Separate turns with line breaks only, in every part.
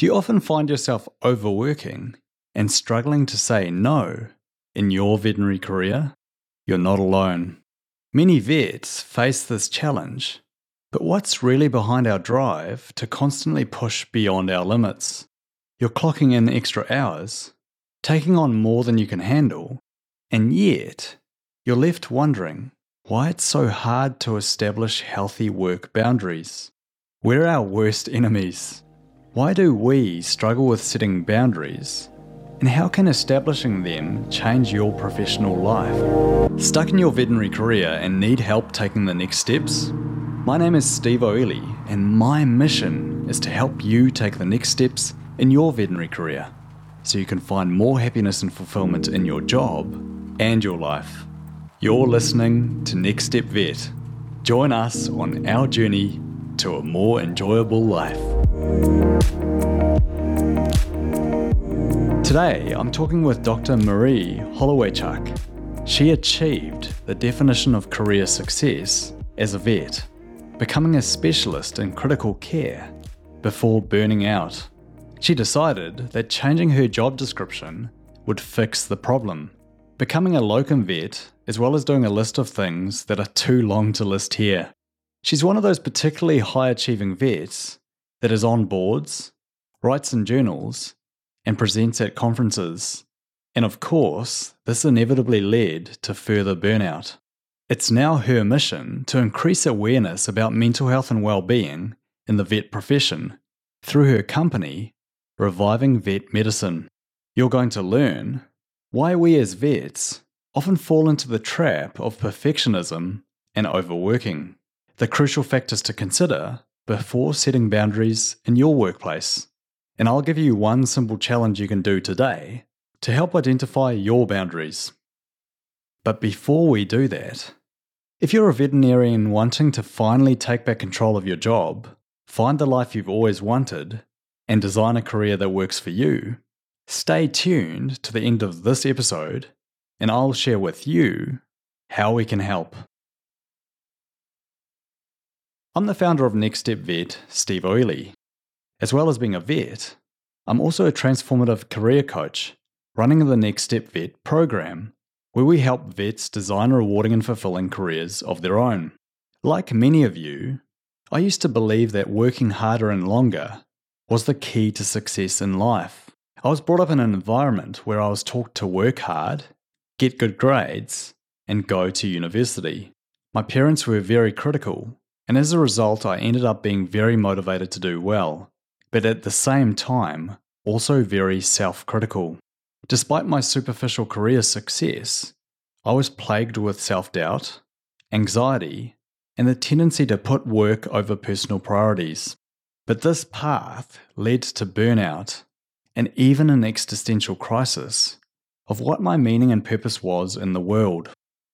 Do you often find yourself overworking and struggling to say no in your veterinary career? You're not alone. Many vets face this challenge, but what's really behind our drive to constantly push beyond our limits? You're clocking in extra hours, taking on more than you can handle, and yet you're left wondering why it's so hard to establish healthy work boundaries. We're our worst enemies. Why do we struggle with setting boundaries? And how can establishing them change your professional life? Stuck in your veterinary career and need help taking the next steps? My name is Steve O'Ely, and my mission is to help you take the next steps in your veterinary career so you can find more happiness and fulfillment in your job and your life. You're listening to Next Step Vet. Join us on our journey to a more enjoyable life. Today, I'm talking with Dr. Marie Holowaychuk. She achieved the definition of career success as a vet, becoming a specialist in critical care before burning out. She decided that changing her job description would fix the problem. Becoming a locum vet, as well as doing a list of things that are too long to list here. She's one of those particularly high achieving vets that is on boards, writes in journals, and presents at conferences. And of course, this inevitably led to further burnout. It's now her mission to increase awareness about mental health and well-being in the vet profession through her company, Reviving Vet Medicine. You're going to learn why we as vets often fall into the trap of perfectionism and overworking, the crucial factors to consider before setting boundaries in your workplace. And I'll give you one simple challenge you can do today to help identify your boundaries. But before we do that, if you're a veterinarian wanting to finally take back control of your job, find the life you've always wanted, and design a career that works for you, stay tuned to the end of this episode and I'll share with you how we can help. I'm the founder of Next Step Vet, Steve O'Ely. As well as being a vet, I'm also a transformative career coach running the Next Step Vet program, where we help vets design rewarding and fulfilling careers of their own. Like many of you, I used to believe that working harder and longer was the key to success in life. I was brought up in an environment where I was taught to work hard, get good grades, and go to university. My parents were very critical, and as a result, I ended up being very motivated to do well but at the same time, also very self critical. Despite my superficial career success, I was plagued with self doubt, anxiety, and the tendency to put work over personal priorities. But this path led to burnout and even an existential crisis of what my meaning and purpose was in the world.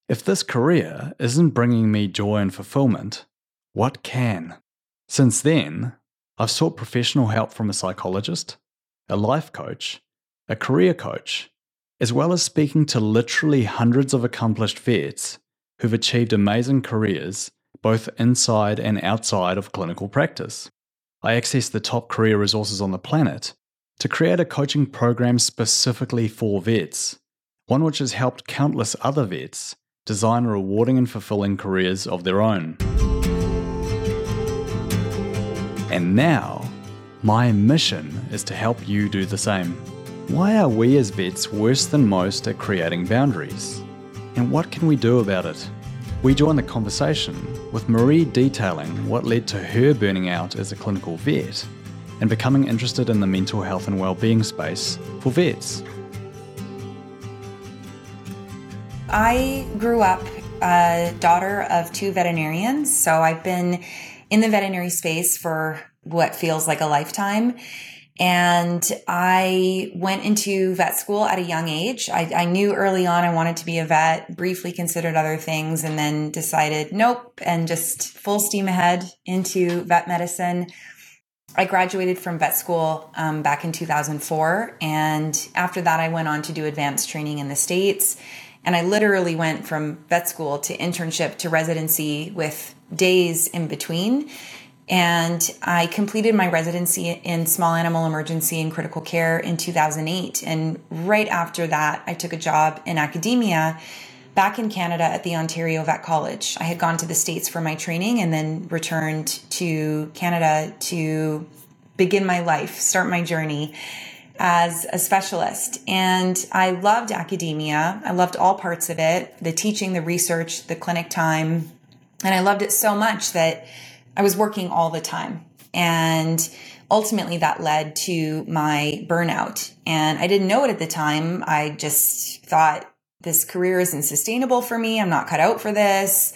If this career isn't bringing me joy and fulfillment, what can? Since then, I've sought professional help from a psychologist, a life coach, a career coach, as well as speaking to literally hundreds of accomplished vets who've achieved amazing careers both inside and outside of clinical practice. I access the top career resources on the planet to create a coaching program specifically for vets, one which has helped countless other vets design rewarding and fulfilling careers of their own. And now, my mission is to help you do the same. Why are we as vets worse than most at creating boundaries? And what can we do about it? We join the conversation with Marie detailing what led to her burning out as a clinical vet and becoming interested in the mental health and well-being space for vets.
I grew up a daughter of two veterinarians, so I've been in the veterinary space for what feels like a lifetime. And I went into vet school at a young age. I, I, knew early on I wanted to be a vet, briefly considered other things, and then decided nope, and just full steam ahead into vet medicine. I graduated from vet school um, back in 2004. And after that, I went on to do advanced training in the States. And I literally went from vet school to internship to residency with days in between. And I completed my residency in small animal emergency and critical care in 2008. And right after that, I took a job in academia back in Canada at the Ontario Vet College. I had gone to the States for my training and then returned to Canada to begin my life, start my journey as a specialist. And I loved academia. I loved all parts of it the teaching, the research, the clinic time. And I loved it so much that I was working all the time. And ultimately that led to my burnout. And I didn't know it at the time. I just thought this career isn't sustainable for me. I'm not cut out for this.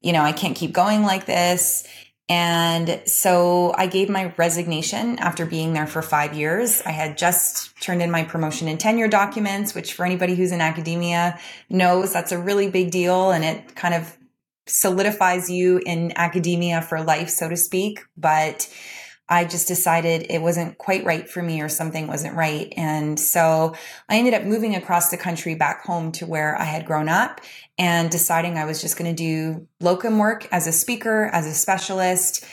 You know, I can't keep going like this. And so I gave my resignation after being there for five years. I had just turned in my promotion and tenure documents, which for anybody who's in academia knows that's a really big deal and it kind of solidifies you in academia for life, so to speak. But I just decided it wasn't quite right for me or something wasn't right. And so I ended up moving across the country back home to where I had grown up and deciding I was just going to do locum work as a speaker, as a specialist.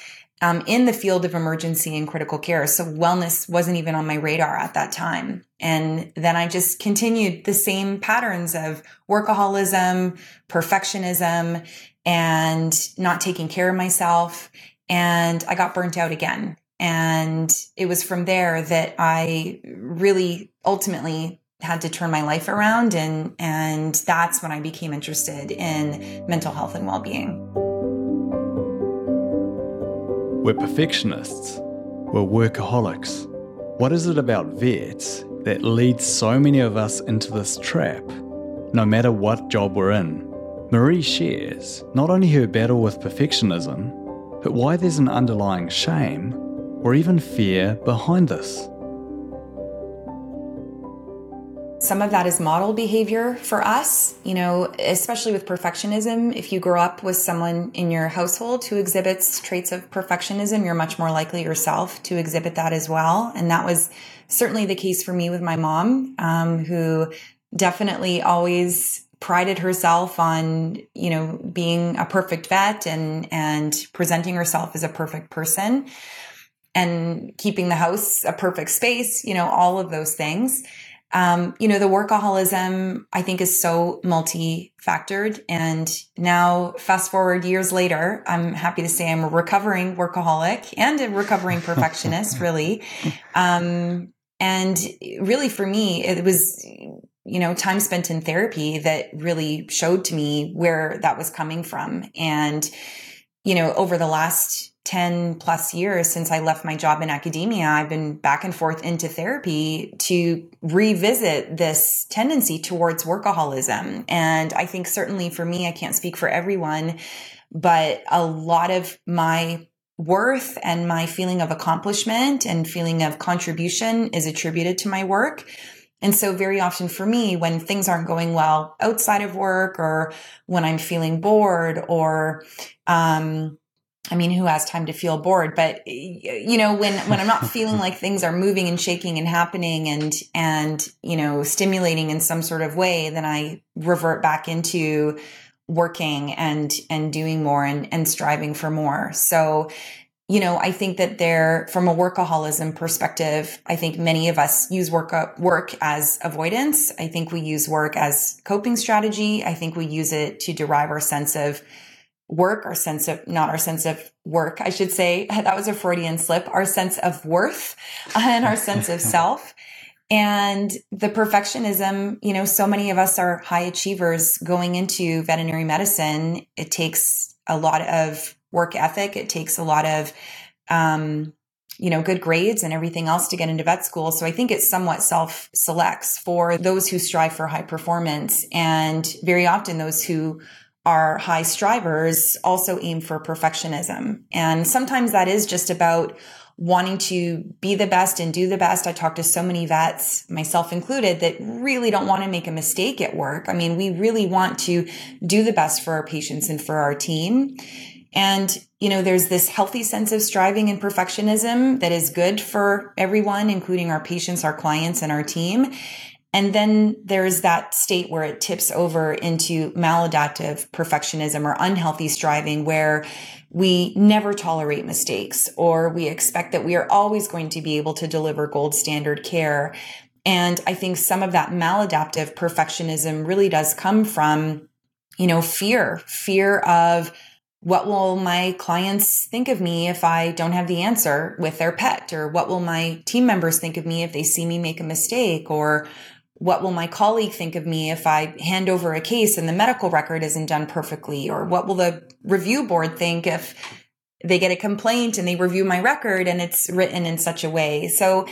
Um, in the field of emergency and critical care. So wellness wasn't even on my radar at that time. And then I just continued the same patterns of workaholism, perfectionism, and not taking care of myself. And I got burnt out again. And it was from there that I really ultimately had to turn my life around and and that's when I became interested in mental health and well-being.
We're perfectionists. We're workaholics. What is it about vets that leads so many of us into this trap, no matter what job we're in? Marie shares not only her battle with perfectionism, but why there's an underlying shame or even fear behind this.
Some of that is model behavior for us, you know, especially with perfectionism. If you grow up with someone in your household who exhibits traits of perfectionism, you're much more likely yourself to exhibit that as well. And that was certainly the case for me with my mom, um, who definitely always prided herself on, you know, being a perfect vet and, and presenting herself as a perfect person and keeping the house a perfect space, you know, all of those things. Um, you know, the workaholism, I think, is so multi-factored. And now, fast forward years later, I'm happy to say I'm a recovering workaholic and a recovering perfectionist, really. Um, and really, for me, it was, you know, time spent in therapy that really showed to me where that was coming from. And, you know, over the last 10 plus years since I left my job in academia, I've been back and forth into therapy to revisit this tendency towards workaholism. And I think certainly for me, I can't speak for everyone, but a lot of my worth and my feeling of accomplishment and feeling of contribution is attributed to my work. And so very often for me, when things aren't going well outside of work or when I'm feeling bored or, um, I mean, who has time to feel bored? But you know, when when I'm not feeling like things are moving and shaking and happening and and you know stimulating in some sort of way, then I revert back into working and and doing more and and striving for more. So, you know, I think that there, from a workaholism perspective, I think many of us use work work as avoidance. I think we use work as coping strategy. I think we use it to derive our sense of work, our sense of, not our sense of work, I should say. That was a Freudian slip, our sense of worth and our sense of self. And the perfectionism, you know, so many of us are high achievers going into veterinary medicine. It takes a lot of work ethic. It takes a lot of, um, you know, good grades and everything else to get into vet school. So I think it somewhat self selects for those who strive for high performance. And very often those who our high strivers also aim for perfectionism. And sometimes that is just about wanting to be the best and do the best. I talk to so many vets, myself included, that really don't want to make a mistake at work. I mean, we really want to do the best for our patients and for our team. And, you know, there's this healthy sense of striving and perfectionism that is good for everyone, including our patients, our clients, and our team. And then there's that state where it tips over into maladaptive perfectionism or unhealthy striving, where we never tolerate mistakes or we expect that we are always going to be able to deliver gold standard care. And I think some of that maladaptive perfectionism really does come from, you know, fear, fear of what will my clients think of me if I don't have the answer with their pet? Or what will my team members think of me if they see me make a mistake? Or what will my colleague think of me if I hand over a case and the medical record isn't done perfectly? Or what will the review board think if they get a complaint and they review my record and it's written in such a way? So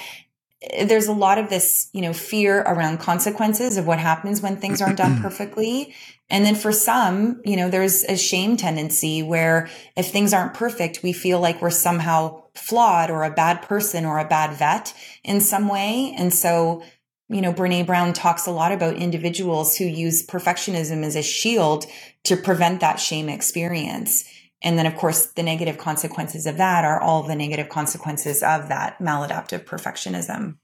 eh, there's a lot of this, you know, fear around consequences of what happens when things aren't done perfectly. And then for some, you know, there's a shame tendency where if things aren't perfect, we feel like we're somehow flawed or a bad person or a bad vet in some way. And so, you know, Brene Brown talks a lot about individuals who use perfectionism as a shield to prevent that shame experience. And then, of course, the negative consequences of that are all the negative consequences of that maladaptive perfectionism.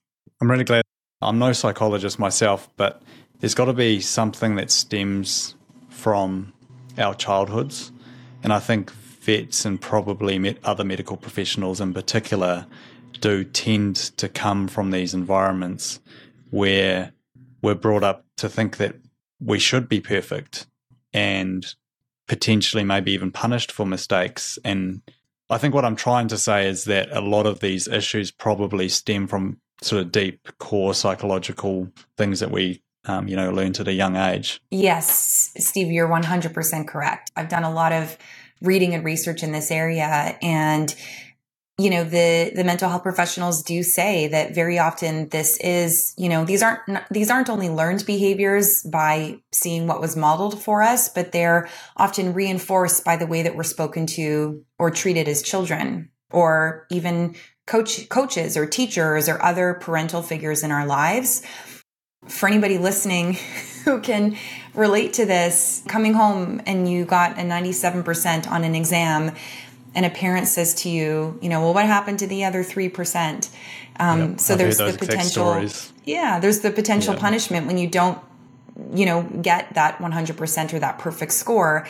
I'm really glad. I'm no psychologist myself, but there's got to be something that stems from our childhoods. And I think vets and probably other medical professionals in particular do tend to come from these environments where we're brought up to think that we should be perfect and potentially maybe even punished for mistakes. And I think what I'm trying to say is that a lot of these issues probably stem from sort of deep core psychological things that we um, you know learned at a young age.
Yes steve you're 100% correct. I've done a lot of reading and research in this area and you know the the mental health professionals do say that very often this is you know these aren't these aren't only learned behaviors by seeing what was modeled for us but they're often reinforced by the way that we're spoken to or treated as children or even coach coaches or teachers or other parental figures in our lives for anybody listening who can relate to this coming home and you got a 97% on an exam and a parent says to you, you know, well, what happened to the other 3%? Um, yep, so I've there's the potential. Yeah, there's the potential punishment when you don't, you know, get that 100% or that perfect score.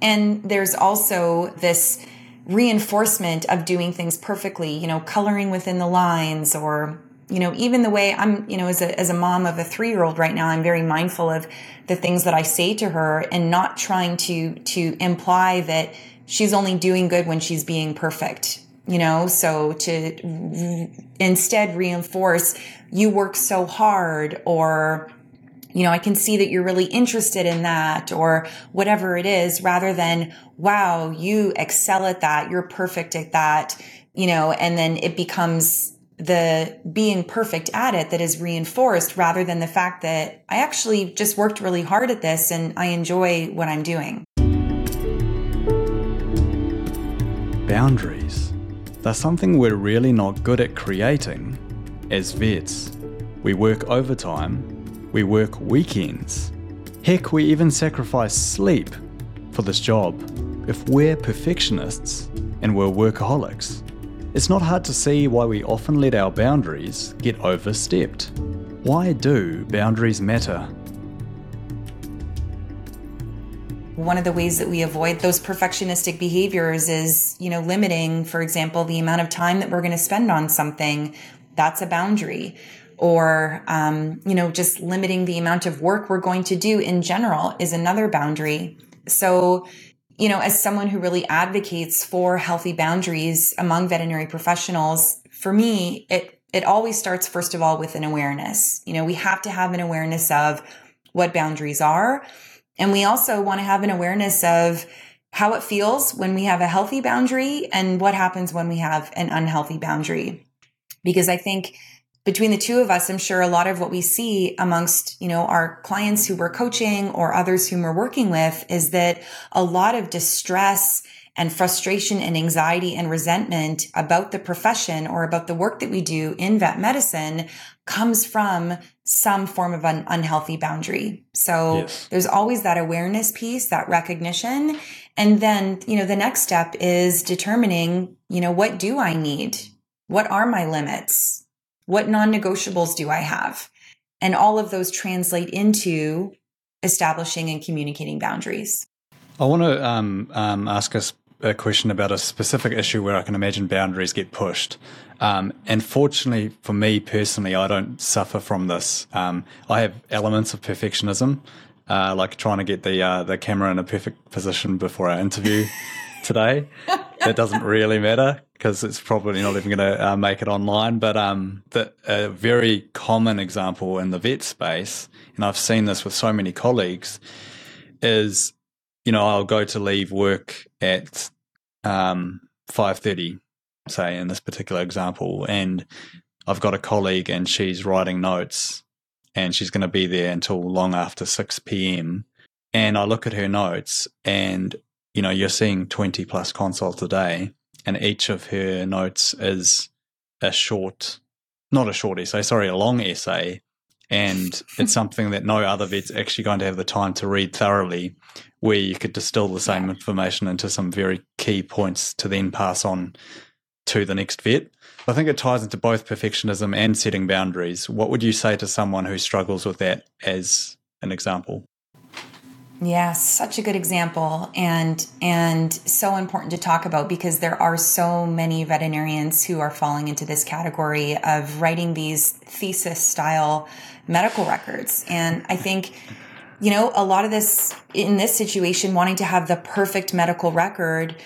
And there's also this reinforcement of doing things perfectly, you know, coloring within the lines or you know even the way i'm you know as a as a mom of a 3-year-old right now i'm very mindful of the things that i say to her and not trying to to imply that she's only doing good when she's being perfect you know? So to instead reinforce you work so hard or you know i can see that you're really interested in that or whatever it is rather than wow you excel at that. You're perfect at that you know? And then it becomes the being perfect at it that is reinforced rather than the fact that I actually just worked really hard at this and I enjoy what I'm doing.
boundaries. They're something we're really not good at creating as vets. We work overtime, we work weekends. Heck, we even sacrifice sleep for this job. If we're perfectionists and we're workaholics, it's not hard to see why we often let our boundaries get overstepped. Why do boundaries matter?
one of the ways that we avoid those perfectionistic behaviors is, you know, limiting, for example, the amount of time that we're going to spend on something. That's a boundary. Or, um, you know, just limiting the amount of work we're going to do in general is another boundary. So, you know, as someone who really advocates for healthy boundaries among veterinary professionals, for me, it, it always starts, first of all, with an awareness. You know, we have to have an awareness of what boundaries are and we also want to have an awareness of how it feels when we have a healthy boundary and what happens when we have an unhealthy boundary. Because I think between the two of us, I'm sure a lot of what we see amongst, you know, our clients who we're coaching or others whom we're working with is that a lot of distress and frustration and anxiety and resentment about the profession or about the work that we do in vet medicine comes from some form of an unhealthy boundary. So yes. there's always that awareness piece, that recognition. And then, you know, the next step is determining, you know, what do I need? What are my limits? What non negotiables do I have? And all of those translate into establishing and communicating boundaries.
I want to um, um, ask us a question about a specific issue where I can imagine boundaries get pushed. Um, and fortunately for me personally, I don't suffer from this. Um, I have elements of perfectionism, uh, like trying to get the uh, the camera in a perfect position before our interview today. That doesn't really matter because it's probably not even going to uh, make it online. But um, the, a very common example in the vet space, and I've seen this with so many colleagues, is you know I'll go to leave work at um, five thirty, say in this particular example, and I've got a colleague and she's writing notes, and she's going to be there until long after six p.m. And I look at her notes, and you know you're seeing twenty plus consults a day, and each of her notes is a short, not a short essay, sorry, a long essay and it's something that no other vet's actually going to have the time to read thoroughly where you could distill the same information into some very key points to then pass on to the next vet. I think it ties into both perfectionism and setting boundaries. What would you say to someone who struggles with that as an example?
Yeah, such a good example and and so important to talk about because there are so many veterinarians who are falling into this category of writing these thesis style medical records. And I think you know, a lot of this in this situation wanting to have the perfect medical record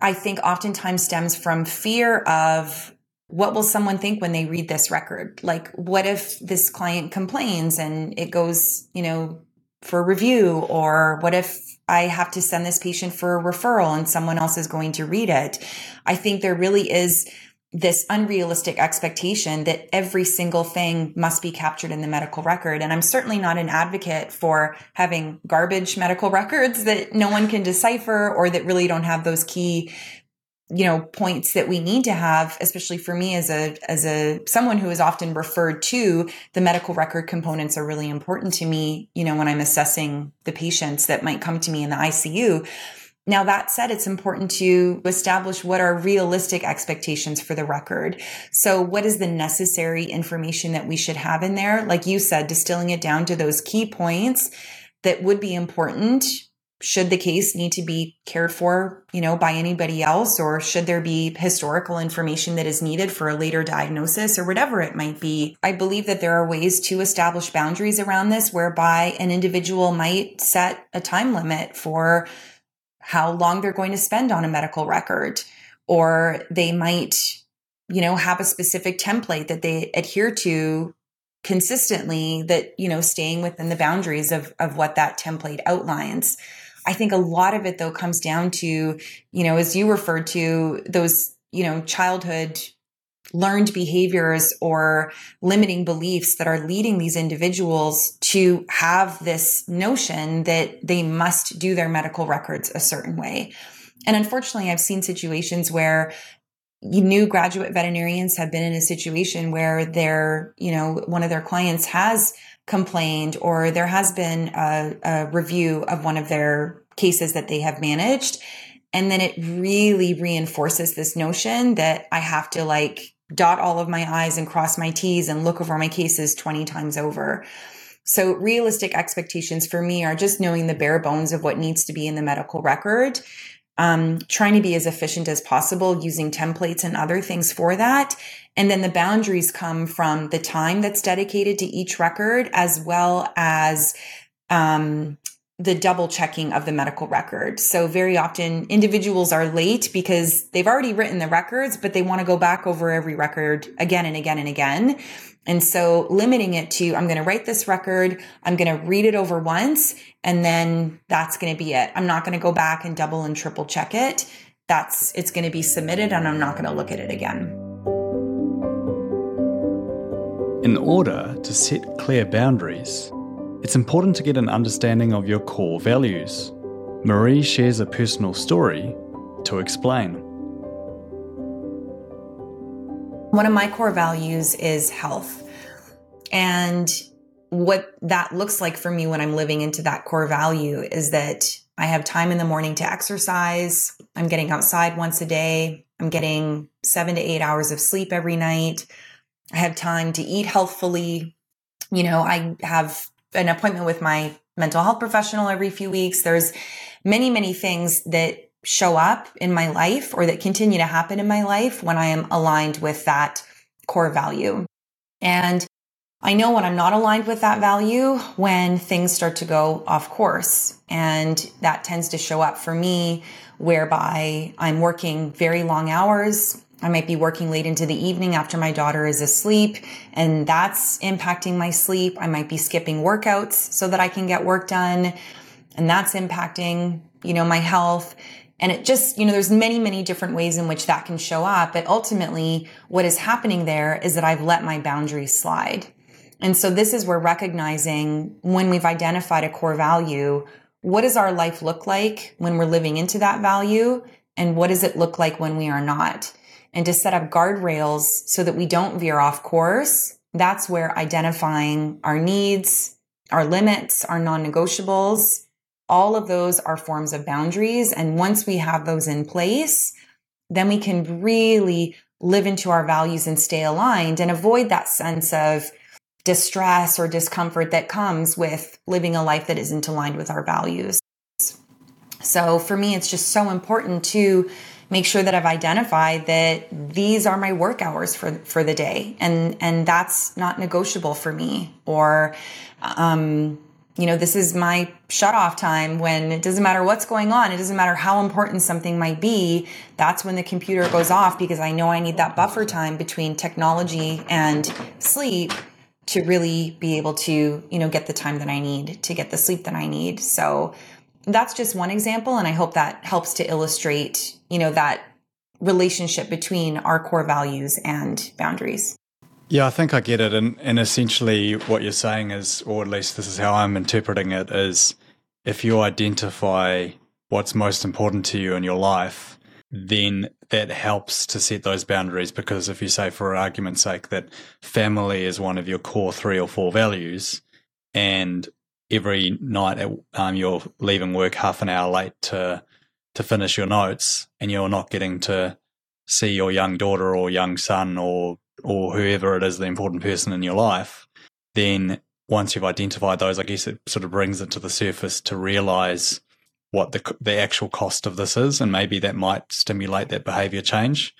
I think oftentimes stems from fear of what will someone think when they read this record? Like, what if this client complains and it goes, you know, for review or what if I have to send this patient for a referral and someone else is going to read it? I think there really is this unrealistic expectation that every single thing must be captured in the medical record. And I'm certainly not an advocate for having garbage medical records that no one can decipher or that really don't have those key you know points that we need to have especially for me as a as a someone who is often referred to the medical record components are really important to me you know when i'm assessing the patients that might come to me in the icu now that said it's important to establish what are realistic expectations for the record. So what is the necessary information that we should have in there? Like you said distilling it down to those key points that would be important should the case need to be cared for, you know, by anybody else, or should there be historical information that is needed for a later diagnosis or whatever it might be? I believe that there are ways to establish boundaries around this whereby an individual might set a time limit for how long they're going to spend on a medical record, or they might, you know, have a specific template that they adhere to consistently that, you know, staying within the boundaries of, of what that template outlines. I think a lot of it though comes down to, you know, as you referred to those, you know, childhood learned behaviors or limiting beliefs that are leading these individuals to have this notion that they must do their medical records a certain way. And unfortunately, I've seen situations where new graduate veterinarians have been in a situation where their, you know, one of their clients has complained or there has been a, a review of one of their cases that they have managed. And then it really reinforces this notion that I have to like dot all of my I's and cross my T's and look over my cases 20 times over. So realistic expectations for me are just knowing the bare bones of what needs to be in the medical record um, trying to be as efficient as possible using templates and other things for that. And then the boundaries come from the time that's dedicated to each record as well as um, the double checking of the medical record. So very often individuals are late because they've already written the records, but they want to go back over every record again and again and again. And so limiting it to, I'm going to write this record, I'm going to read it over once, and then that's going to be it. I'm not going to go back and double and triple check it. That's, it's going to be submitted and I'm not going to look at it again.
In order to set clear boundaries, it's important to get an understanding of your core values. Marie shares a personal story to explain.
One of my core values is health. And what that looks like for me when I'm living into that core value is that I have time in the morning to exercise. I'm getting outside once a day. I'm getting seven to eight hours of sleep every night. I have time to eat healthfully. you know, I have an appointment with my mental health professional every few weeks. There's many, many things that show up in my life or that continue to happen in my life when I am aligned with that core value. And I know when I'm not aligned with that value when things start to go off course. And that tends to show up for me whereby I'm working very long hours. I might be working late into the evening after my daughter is asleep and that's impacting my sleep. I might be skipping workouts so that I can get work done and that's impacting, you know, my health. And it just, you know, there's many, many different ways in which that can show up. But ultimately, what is happening there is that I've let my boundaries slide. And so this is where recognizing when we've identified a core value, what does our life look like when we're living into that value? And what does it look like when we are not? And to set up guardrails so that we don't veer off course. That's where identifying our needs, our limits, our non negotiables, all of those are forms of boundaries. And once we have those in place, then we can really live into our values and stay aligned and avoid that sense of distress or discomfort that comes with living a life that isn't aligned with our values. So for me, it's just so important to make sure that I've identified that these are my work hours for, for the day. And, and that's not negotiable for me or, um, you know, this is my shut off time when it doesn't matter what's going on. It doesn't matter how important something might be. That's when the computer goes off because I know I need that buffer time between technology and sleep to really be able to, you know, get the time that I need to get the sleep that I need. So that's just one example. And I hope that helps to illustrate, you know, that relationship between our core values and boundaries.
Yeah, I think I get it. And, and essentially, what you're saying is, or at least this is how I'm interpreting it, is if you identify what's most important to you in your life, then that helps to set those boundaries because if you say for argument's sake that family is one of your core three or four values and every night um, you're leaving work half an hour late to to finish your notes and you're not getting to see your young daughter or young son or or whoever it is the important person in your life then once you've identified those i guess it sort of brings it to the surface to realize what the the actual cost of this is, and maybe that might stimulate that behavior change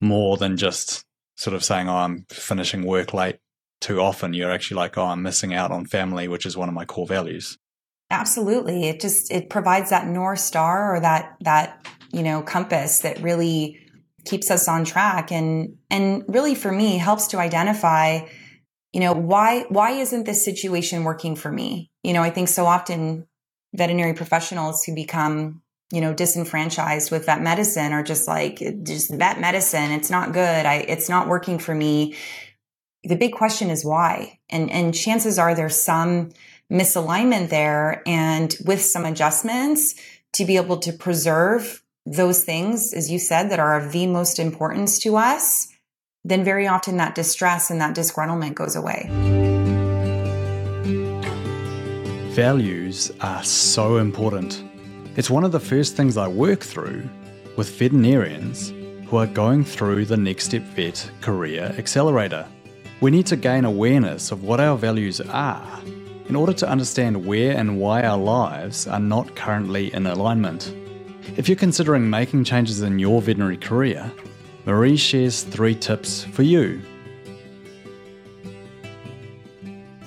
more than just sort of saying, "Oh, I'm finishing work late too often." You're actually like, "Oh, I'm missing out on family, which is one of my core values."
Absolutely, it just it provides that north star or that that you know compass that really keeps us on track. And and really for me helps to identify you know why why isn't this situation working for me? You know i think so often veterinary professionals who become you know disenfranchised with vet medicine are just like just vet medicine. It's not good. I it's not working for me the big question is why and and chances are there's some misalignment there and with some adjustments to be able to preserve those things as you said that are of the most importance to us then very often that distress and that disgruntlement goes away
Values are so important. It's one of the first things I work through with veterinarians who are going through the Next Step Vet Career Accelerator. We need to gain awareness of what our values are in order to understand where and why our lives are not currently in alignment. If you're considering making changes in your veterinary career, Marie shares three tips for you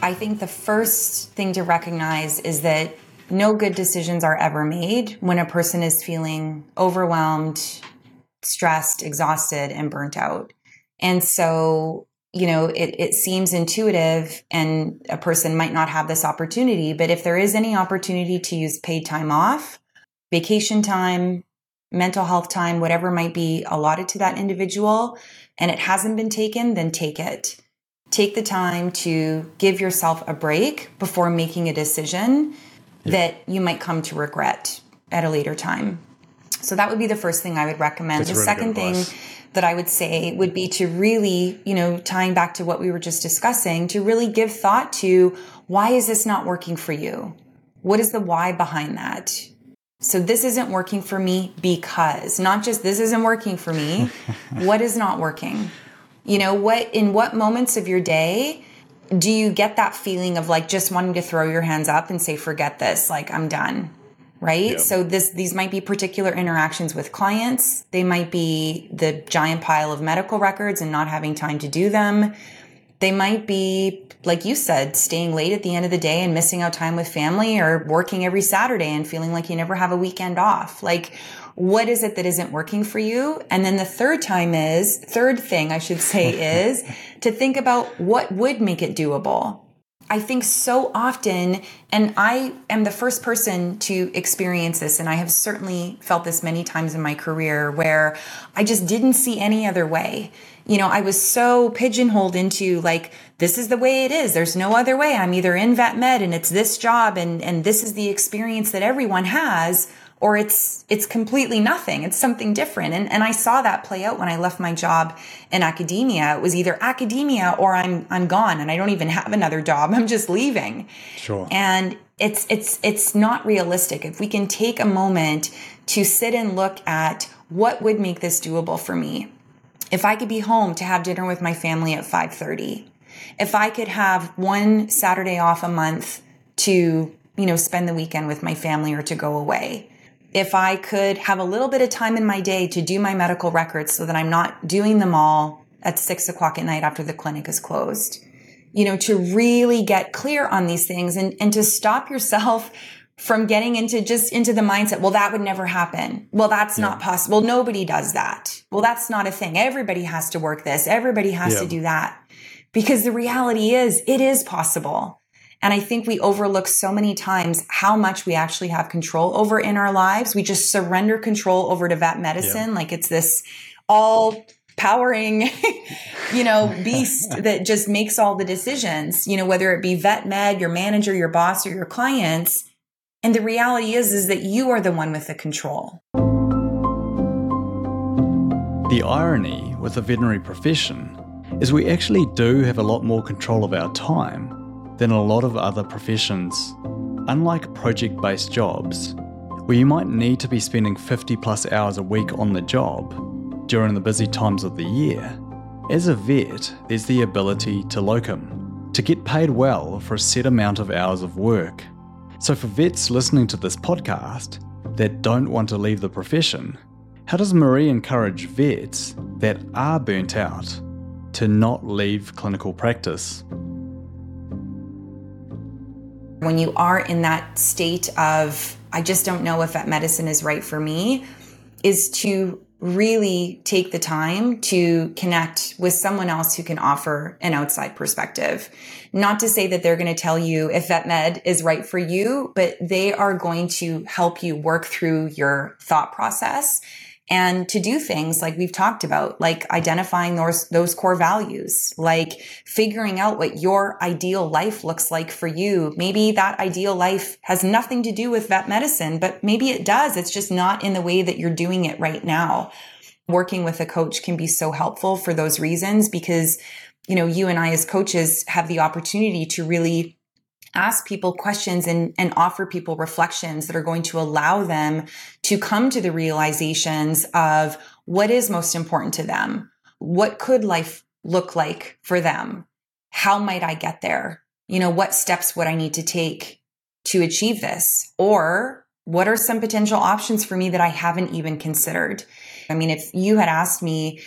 I think the first thing to recognize is that no good decisions are ever made when a person is feeling overwhelmed, stressed, exhausted, and burnt out. And so, you know, it, it seems intuitive and a person might not have this opportunity, but if there is any opportunity to use paid time off, vacation time, mental health time, whatever might be allotted to that individual, and it hasn't been taken, then take it take the time to give yourself a break before making a decision yeah. that you might come to regret at a later time. So that would be the first thing I would recommend. That's the really second thing that I would say would be to really, you know, tying back to what we were just discussing, to really give thought to why is this not working for you? What is the why behind that? So this isn't working for me because, not just this isn't working for me. what is not working? You know, what in what moments of your day do you get that feeling of like just wanting to throw your hands up and say, forget this, like I'm done? Right. Yeah. So this, these might be particular interactions with clients. They might be the giant pile of medical records and not having time to do them. They might be, like you said, staying late at the end of the day and missing out time with family or working every Saturday and feeling like you never have a weekend off. Like, what is it that isn't working for you? And then the third time is, third thing I should say is to think about what would make it doable. I think so often, and I am the first person to experience this, and I have certainly felt this many times in my career where I just didn't see any other way. You know, I was so pigeonholed into like, this is the way it is. There's no other way. I'm either in vet med and it's this job and, and this is the experience that everyone has or it's it's completely nothing. It's something different. And and I saw that play out when I left my job in academia. It was either academia or I'm I'm gone and I don't even have another job. I'm just leaving.
Sure.
And it's it's it's not realistic. If we can take a moment to sit and look at what would make this doable for me. If I could be home to have dinner with my family at 5:30 if I could have one Saturday off a month to you know spend the weekend with my family or to go away if I could have a little bit of time in my day to do my medical records so that I'm not doing them all at six o'clock at night after the clinic is closed. You know, to really get clear on these things and, and to stop yourself from getting into just into the mindset, well, that would never happen. Well, that's yeah. not possible. Nobody does that. Well, that's not a thing. Everybody has to work this. Everybody has yeah. to do that. Because the reality is it is possible. And I think we overlook so many times how much we actually have control over in our lives. We just surrender control over to vet medicine. Yeah. Like it's this all powering, you know, beast that just makes all the decisions, you know, whether it be vet med, your manager, your boss, or your clients. And the reality is, is that you are the one with the control.
The irony with the veterinary profession is we actually do have a lot more control of our time than a lot of other professions. Unlike project based jobs, where you might need to be spending 50 plus hours a week on the job during the busy times of the year, as a vet, there's the ability to locum, to get paid well for a set amount of hours of work. So, for vets listening to this podcast that don't want to leave the profession, how does Marie encourage vets that are burnt out to not leave clinical practice?
When you are in that state of, I just don't know if that medicine is right for me, is to really take the time to connect with someone else who can offer an outside perspective. Not to say that they're going to tell you if vet med is right for you, but they are going to help you work through your thought process and to do things like we've talked about, like identifying those, those core values, like figuring out what your ideal life looks like for you. Maybe that ideal life has nothing to do with vet medicine, but maybe it does. It's just not in the way that you're doing it right now. Working with a coach can be so helpful for those reasons because, you know, you and I as coaches have the opportunity to really ask people questions and, and offer people reflections that are going to allow them to come to the realizations of what is most important to them. What could life look like for them? How might I get there? You know, what steps would I need to take to achieve this? Or what are some potential options for me that I haven't even considered? I mean, if you had asked me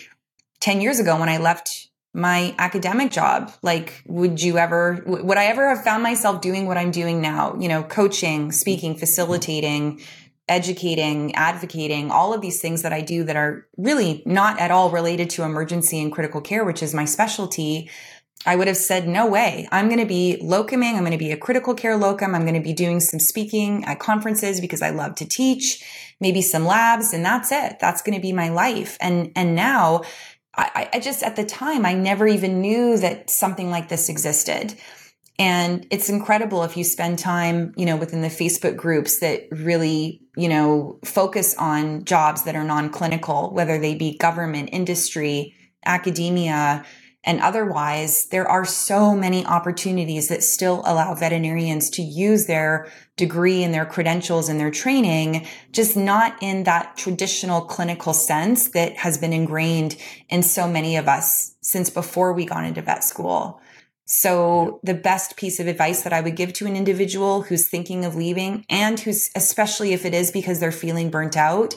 10 years ago when I left my academic job. Like would you ever would i ever have found myself doing what i'm doing now? You know coaching speaking facilitating educating advocating all of these things that i do that are really not at all related to emergency and critical care which is my specialty. I would have said no way. I'm going to be locuming. I'm going to be a critical care locum. I'm going to be doing some speaking at conferences because i love to teach maybe some labs and that's it. That's going to be my life. And and now I, I just at the time I never even knew that something like this existed. And it's incredible if you spend time, you know, within the Facebook groups that really, you know, focus on jobs that are non-clinical, whether they be government, industry, academia, and otherwise, there are so many opportunities that still allow veterinarians to use their degree and their credentials and their training, just not in that traditional clinical sense that has been ingrained in so many of us since before we got into vet school. So the best piece of advice that I would give to an individual who's thinking of leaving and who's, especially if it is because they're feeling burnt out,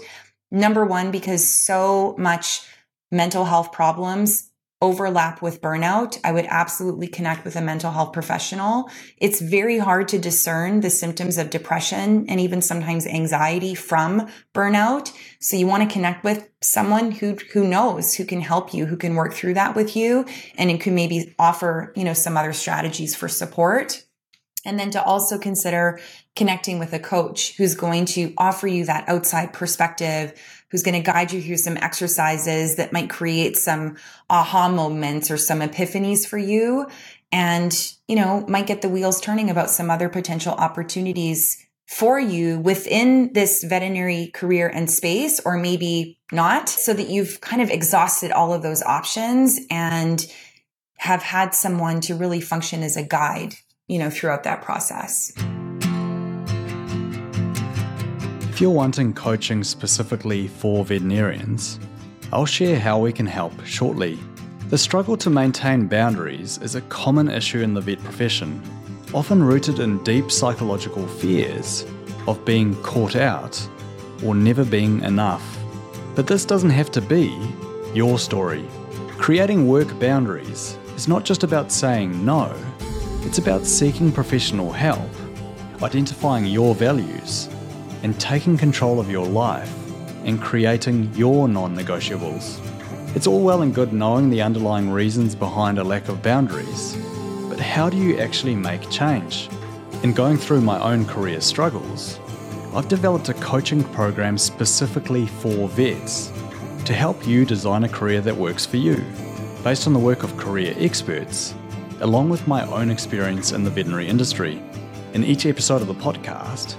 number one, because so much mental health problems overlap with burnout, I would absolutely connect with a mental health professional. It's very hard to discern the symptoms of depression and even sometimes anxiety from burnout. So you want to connect with someone who who knows, who can help you, who can work through that with you and it can maybe offer, you know, some other strategies for support. And then to also consider connecting with a coach who's going to offer you that outside perspective, who's going to guide you through some exercises that might create some aha moments or some epiphanies for you. And, you know, might get the wheels turning about some other potential opportunities for you within this veterinary career and space, or maybe not, so that you've kind of exhausted all of those options and have had someone to really function as a guide, you know, throughout that process.
If you're wanting coaching specifically for veterinarians, I'll share how we can help shortly. The struggle to maintain boundaries is a common issue in the vet profession, often rooted in deep psychological fears of being caught out or never being enough. But this doesn't have to be your story. Creating work boundaries is not just about saying no, it's about seeking professional help, identifying your values, and taking control of your life and creating your non negotiables. It's all well and good knowing the underlying reasons behind a lack of boundaries, but how do you actually make change? In going through my own career struggles, I've developed a coaching program specifically for vets to help you design a career that works for you, based on the work of career experts, along with my own experience in the veterinary industry. In each episode of the podcast,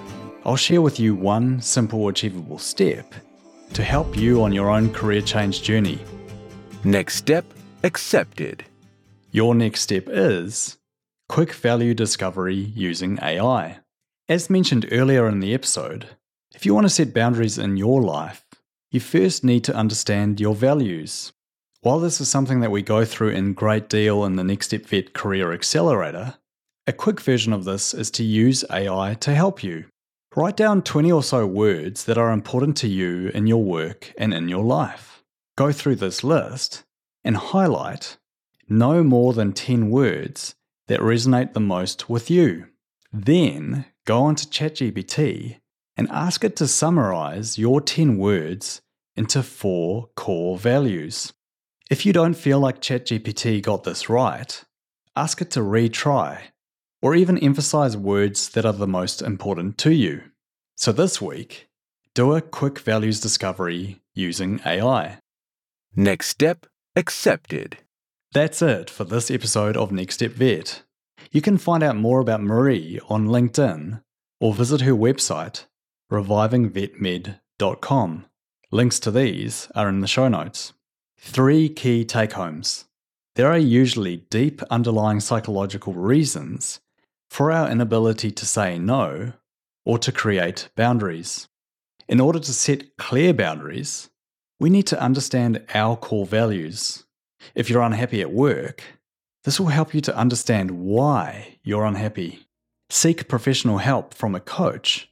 I'll share with you one simple, achievable step to help you on your own career change journey.
Next step accepted.
Your next step is quick value discovery using AI. As mentioned earlier in the episode, if you want to set boundaries in your life, you first need to understand your values. While this is something that we go through in great deal in the Next Step Vet Career Accelerator, a quick version of this is to use AI to help you. Write down 20 or so words that are important to you in your work and in your life. Go through this list and highlight no more than 10 words that resonate the most with you. Then go on to ChatGPT and ask it to summarize your 10 words into four core values. If you don't feel like ChatGPT got this right, ask it to retry or even emphasize words that are the most important to you. So this week, do a quick values discovery using AI.
Next step accepted.
That's it for this episode of Next Step Vet. You can find out more about Marie on LinkedIn or visit her website, revivingvetmed.com. Links to these are in the show notes. Three key take homes. There are usually deep underlying psychological reasons for our inability to say no or to create boundaries. In order to set clear boundaries, we need to understand our core values. If you're unhappy at work, this will help you to understand why you're unhappy. Seek professional help from a coach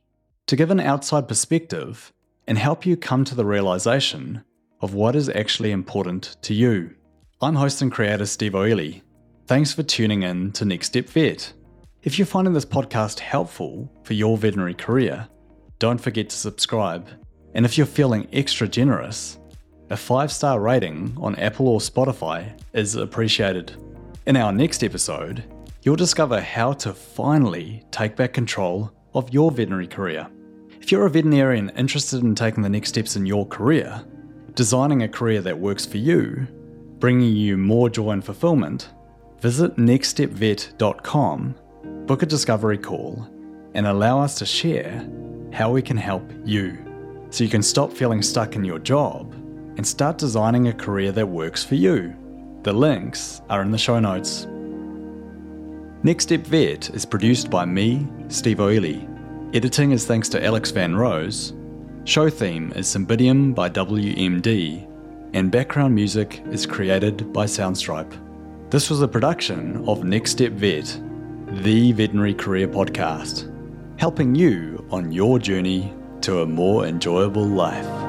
to give an outside perspective and help you come to the realization of what is actually important to you. I'm host and creator Steve Oily. Thanks for tuning in to Next Step Vet. If you're finding this podcast helpful for your veterinary career, don't forget to subscribe. And if you're feeling extra generous, a five star rating on Apple or Spotify is appreciated. In our next episode, you'll discover how to finally take back control of your veterinary career. If you're a veterinarian interested in taking the next steps in your career, designing a career that works for you, bringing you more joy and fulfillment, visit nextstepvet.com book a discovery call, and allow us to share how we can help you so you can stop feeling stuck in your job and start designing a career that works for you. The links are in the show notes. Next Step Vet is produced by me, Steve Oily. Editing is thanks to Alex Van Rose. Show theme is Symbidium by WMD, and background music is created by Soundstripe. This was a production of Next Step Vet, the veterinary career podcast, helping you on your journey to a more enjoyable life.